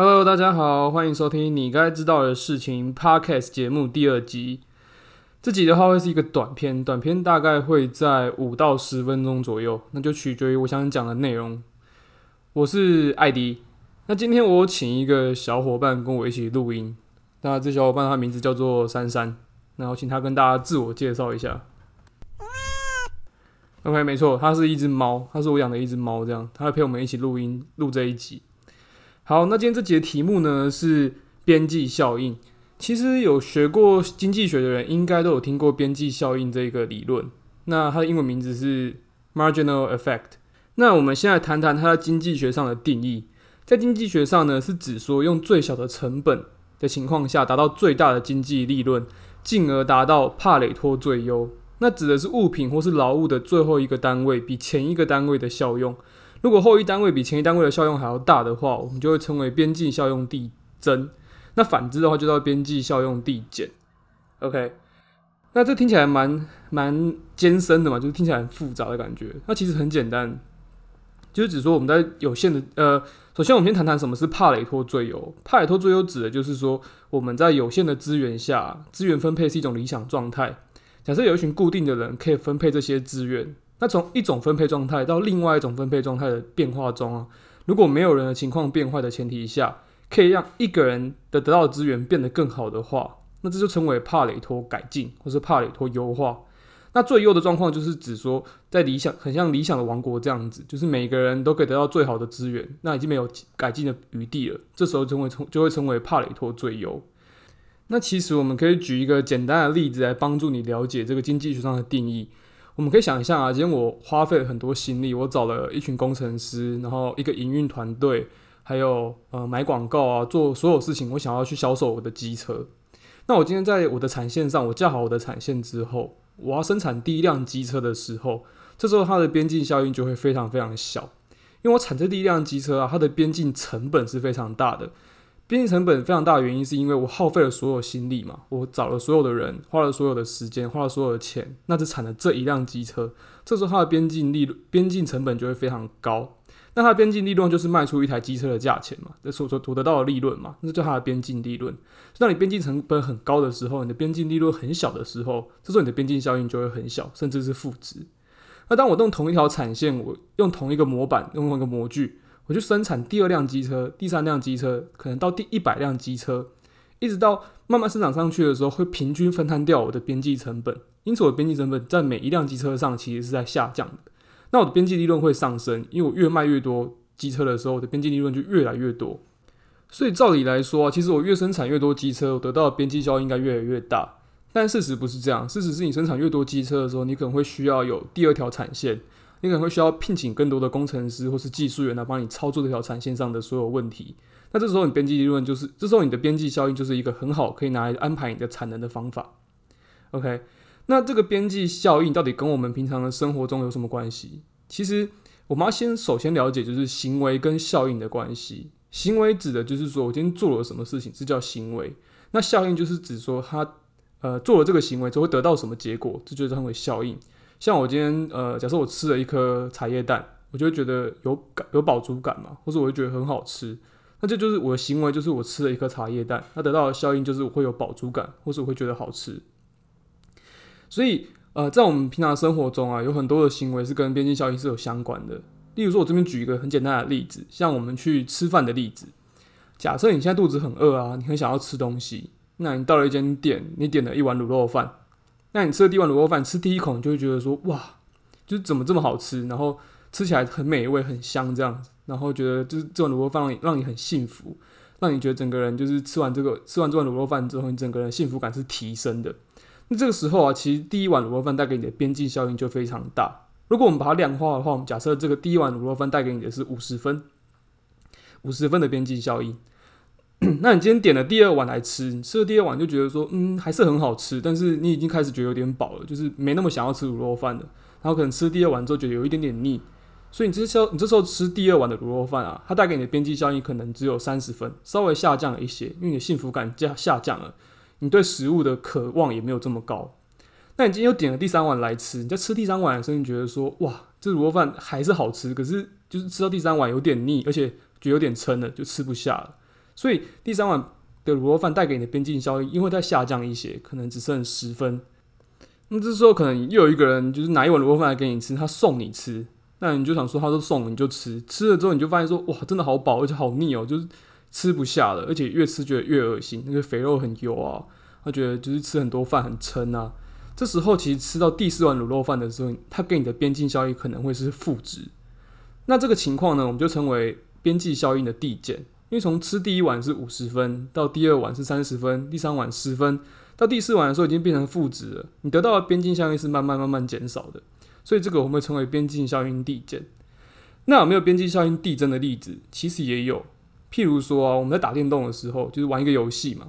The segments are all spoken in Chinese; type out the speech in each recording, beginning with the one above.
Hello，大家好，欢迎收听你该知道的事情 Podcast 节目第二集。这集的话会是一个短片，短片大概会在五到十分钟左右，那就取决于我想讲的内容。我是艾迪，那今天我请一个小伙伴跟我一起录音。那这小伙伴他名字叫做珊珊，然后请他跟大家自我介绍一下。OK，没错，它是一只猫，它是我养的一只猫，这样，它会陪我们一起录音录这一集。好，那今天这节题目呢是边际效应。其实有学过经济学的人，应该都有听过边际效应这个理论。那它的英文名字是 marginal effect。那我们现在谈谈它在经济学上的定义。在经济学上呢，是指说用最小的成本的情况下，达到最大的经济利润，进而达到帕累托最优。那指的是物品或是劳务的最后一个单位比前一个单位的效用。如果后一单位比前一单位的效用还要大的话，我们就会称为边际效用递增。那反之的话，就叫边际效用递减。OK，那这听起来蛮蛮艰深的嘛，就是听起来很复杂的感觉。那其实很简单，就是只说我们在有限的呃，首先我们先谈谈什么是帕累托最优。帕累托最优指的就是说我们在有限的资源下，资源分配是一种理想状态。假设有一群固定的人可以分配这些资源，那从一种分配状态到另外一种分配状态的变化中啊，如果没有人的情况变坏的前提下，可以让一个人的得到资源变得更好的话，那这就称为帕累托改进或是帕累托优化。那最优的状况就是指说，在理想很像理想的王国这样子，就是每个人都可以得到最好的资源，那已经没有改进的余地了。这时候就会称就会称为帕累托最优。那其实我们可以举一个简单的例子来帮助你了解这个经济学上的定义。我们可以想象啊，今天我花费了很多心力，我找了一群工程师，然后一个营运团队，还有呃买广告啊，做所有事情，我想要去销售我的机车。那我今天在我的产线上，我架好我的产线之后，我要生产第一辆机车的时候，这时候它的边际效应就会非常非常小，因为我产这第一辆机车啊，它的边际成本是非常大的。边际成本非常大的原因，是因为我耗费了所有心力嘛，我找了所有的人，花了所有的时间，花了所有的钱，那只产了这一辆机车，这时候它的边际利润边际成本就会非常高。那它的边际利润就是卖出一台机车的价钱嘛，这所所得到的利润嘛，那就它的边际利润。当你边际成本很高的时候，你的边际利润很小的时候，这时候你的边际效应就会很小，甚至是负值。那当我用同一条产线，我用同一个模板，用同一个模具。我就生产第二辆机车，第三辆机车，可能到第一百辆机车，一直到慢慢生产上去的时候，会平均分摊掉我的边际成本。因此，我的边际成本在每一辆机车上其实是在下降的。那我的边际利润会上升，因为我越卖越多机车的时候，我的边际利润就越来越多。所以照理来说啊，其实我越生产越多机车，我得到的边际效应应该越来越大。但事实不是这样，事实是你生产越多机车的时候，你可能会需要有第二条产线。你可能会需要聘请更多的工程师或是技术员来帮你操作这条产线上的所有问题。那这时候你边际利润就是，这时候你的边际效应就是一个很好可以拿来安排你的产能的方法。OK，那这个边际效应到底跟我们平常的生活中有什么关系？其实我们要先首先了解就是行为跟效应的关系。行为指的就是说我今天做了什么事情，这叫行为。那效应就是指说他呃做了这个行为之后会得到什么结果，这就称为效应。像我今天，呃，假设我吃了一颗茶叶蛋，我就会觉得有感有饱足感嘛，或者我会觉得很好吃，那这就是我的行为，就是我吃了一颗茶叶蛋，它得到的效应就是我会有饱足感，或是我会觉得好吃。所以，呃，在我们平常生活中啊，有很多的行为是跟边际效应是有相关的。例如说，我这边举一个很简单的例子，像我们去吃饭的例子，假设你现在肚子很饿啊，你很想要吃东西，那你到了一间店，你点了一碗卤肉饭。那你吃了第一碗卤肉饭，吃第一口你就会觉得说哇，就是怎么这么好吃，然后吃起来很美味、很香这样子，然后觉得就是这碗卤肉饭让你让你很幸福，让你觉得整个人就是吃完这个吃完这碗卤肉饭之后，你整个人幸福感是提升的。那这个时候啊，其实第一碗卤肉饭带给你的边际效应就非常大。如果我们把它量化的话，我们假设这个第一碗卤肉饭带给你的是五十分，五十分的边际效应。那你今天点了第二碗来吃，你吃了第二碗就觉得说，嗯，还是很好吃，但是你已经开始觉得有点饱了，就是没那么想要吃卤肉饭了。然后可能吃第二碗之后觉得有一点点腻，所以你这时候你这时候吃第二碗的卤肉饭啊，它带给你的边际效应可能只有三十分，稍微下降了一些，因为你的幸福感下下降了，你对食物的渴望也没有这么高。那你今天又点了第三碗来吃，你在吃第三碗的时候，你觉得说，哇，这卤肉饭还是好吃，可是就是吃到第三碗有点腻，而且觉得有点撑了，就吃不下了。所以第三碗的卤肉饭带给你的边际效益，因为它下降一些，可能只剩十分。那这时候可能又有一个人就是拿一碗卤肉饭来给你吃，他送你吃，那你就想说他都送你就吃，吃了之后你就发现说哇，真的好饱，而且好腻哦，就是吃不下了，而且越吃觉得越恶心，那个肥肉很油啊，他觉得就是吃很多饭很撑啊。这时候其实吃到第四碗卤肉饭的时候，他给你的边际效益可能会是负值。那这个情况呢，我们就称为边际效应的递减。因为从吃第一碗是五十分，到第二碗是三十分，第三碗十分。到第四碗的时候已经变成负值了，你得到的边际效应是慢慢慢慢减少的，所以这个我们称为边际效应递减。那有没有边际效应递增的例子？其实也有，譬如说啊，我们在打电动的时候，就是玩一个游戏嘛。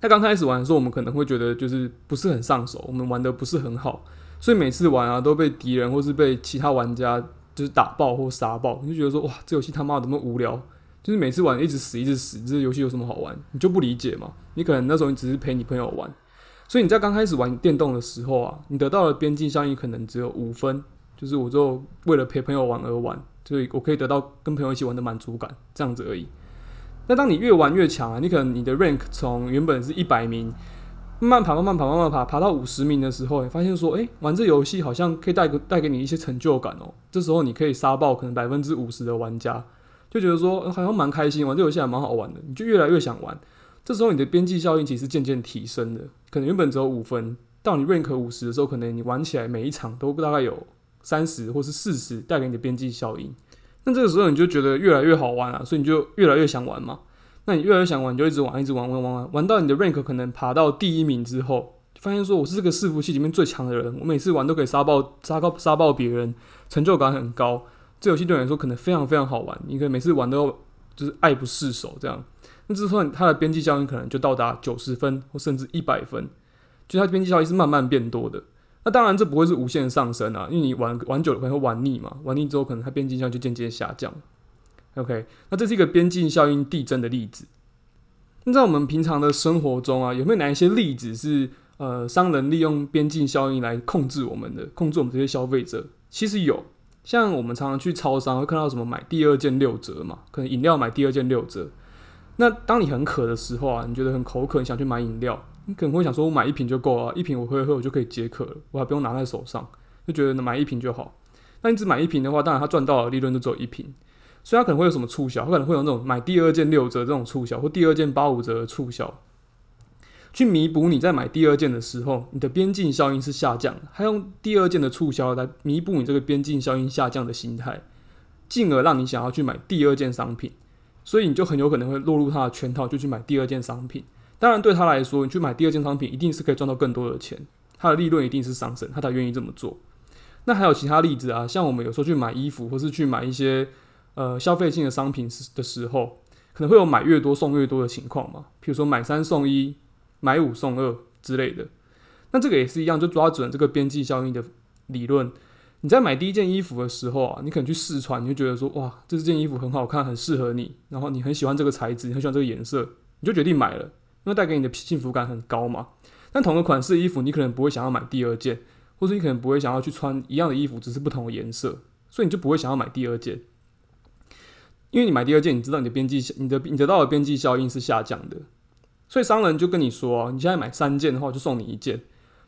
那刚开始玩的时候，我们可能会觉得就是不是很上手，我们玩得不是很好，所以每次玩啊都被敌人或是被其他玩家就是打爆或杀爆，你就觉得说哇，这游戏他妈怎么无聊？就是每次玩一直死一直死，这游戏有什么好玩？你就不理解嘛？你可能那时候你只是陪你朋友玩，所以你在刚开始玩电动的时候啊，你得到的边际效应可能只有五分，就是我就为了陪朋友玩而玩，所以我可以得到跟朋友一起玩的满足感，这样子而已。那当你越玩越强啊，你可能你的 rank 从原本是一百名，慢慢爬慢慢爬慢慢爬，爬到五十名的时候，你发现说，诶、玩这游戏好像可以带个带给你一些成就感哦。这时候你可以杀爆可能百分之五十的玩家。就觉得说好像蛮开心，玩这游戏还蛮好玩的，你就越来越想玩。这时候你的边际效应其实渐渐提升的，可能原本只有五分，到你 rank 五十的时候，可能你玩起来每一场都大概有三十或是四十带给你的边际效应。那这个时候你就觉得越来越好玩啊，所以你就越来越想玩嘛。那你越来越想玩，你就一直玩，一直玩，玩，玩，玩，玩到你的 rank 可能爬到第一名之后，发现说我是这个伺服器里面最强的人，我每次玩都可以杀爆、杀爆、杀爆别人，成就感很高。这游戏对你来说可能非常非常好玩，你可以每次玩都就是爱不释手这样。那就算它的边际效应可能就到达九十分或甚至一百分，就它边际效应是慢慢变多的。那当然这不会是无限上升啊，因为你玩玩久了可能会玩腻嘛，玩腻之后可能它边际效应就渐渐下降。OK，那这是一个边际效应递增的例子。那在我们平常的生活中啊，有没有哪一些例子是呃商人利用边际效应来控制我们的，控制我们这些消费者？其实有。像我们常常去超商会看到什么买第二件六折嘛，可能饮料买第二件六折。那当你很渴的时候啊，你觉得很口渴，你想去买饮料，你可能会想说，我买一瓶就够了，一瓶我喝一喝我就可以解渴了，我还不用拿在手上，就觉得买一瓶就好。那你只买一瓶的话，当然他赚到的利润就只有一瓶，所以他可能会有什么促销，他可能会有那种买第二件六折这种促销，或第二件八五折的促销。去弥补你在买第二件的时候，你的边际效应是下降的，还用第二件的促销来弥补你这个边际效应下降的心态，进而让你想要去买第二件商品，所以你就很有可能会落入他的圈套，就去买第二件商品。当然，对他来说，你去买第二件商品一定是可以赚到更多的钱，他的利润一定是上升，他才愿意这么做。那还有其他例子啊，像我们有时候去买衣服，或是去买一些呃消费性的商品的时候，可能会有买越多送越多的情况嘛，比如说买三送一。买五送二之类的，那这个也是一样，就抓准这个边际效应的理论。你在买第一件衣服的时候啊，你可能去试穿，你就觉得说哇，这件衣服很好看，很适合你，然后你很喜欢这个材质，很喜欢这个颜色，你就决定买了，因为带给你的幸福感很高嘛。但同个款式的衣服，你可能不会想要买第二件，或者你可能不会想要去穿一样的衣服，只是不同的颜色，所以你就不会想要买第二件，因为你买第二件，你知道你的边际效，你的你得到的边际效应是下降的。所以商人就跟你说啊，你现在买三件的话，就送你一件。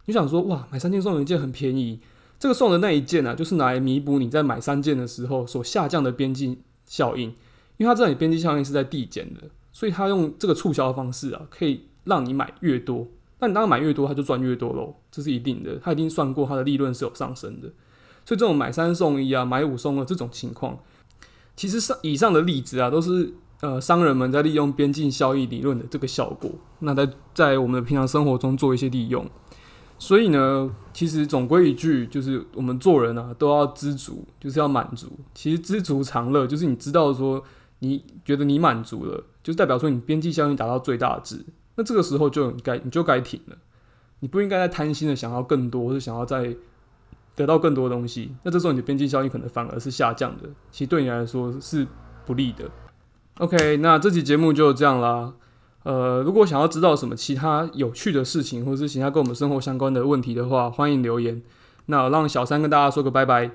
你想说哇，买三件送你一件很便宜。这个送的那一件呢、啊，就是拿来弥补你在买三件的时候所下降的边际效应。因为他知道你边际效应是在递减的，所以他用这个促销的方式啊，可以让你买越多。那你当然买越多，他就赚越多喽，这是一定的。他已经算过他的利润是有上升的。所以这种买三送一啊，买五送二这种情况，其实上以上的例子啊，都是。呃，商人们在利用边际效益理论的这个效果，那在在我们的平常生活中做一些利用。所以呢，其实总归一句，就是我们做人啊，都要知足，就是要满足。其实知足常乐，就是你知道说，你觉得你满足了，就代表说你边际效应达到最大值。那这个时候就该你就该停了，你不应该再贪心的想要更多，或者想要再得到更多东西。那这时候你的边际效应可能反而是下降的，其实对你来说是不利的。OK，那这期节目就这样啦。呃，如果想要知道什么其他有趣的事情，或者是其他跟我们生活相关的问题的话，欢迎留言。那让小三跟大家说个拜拜。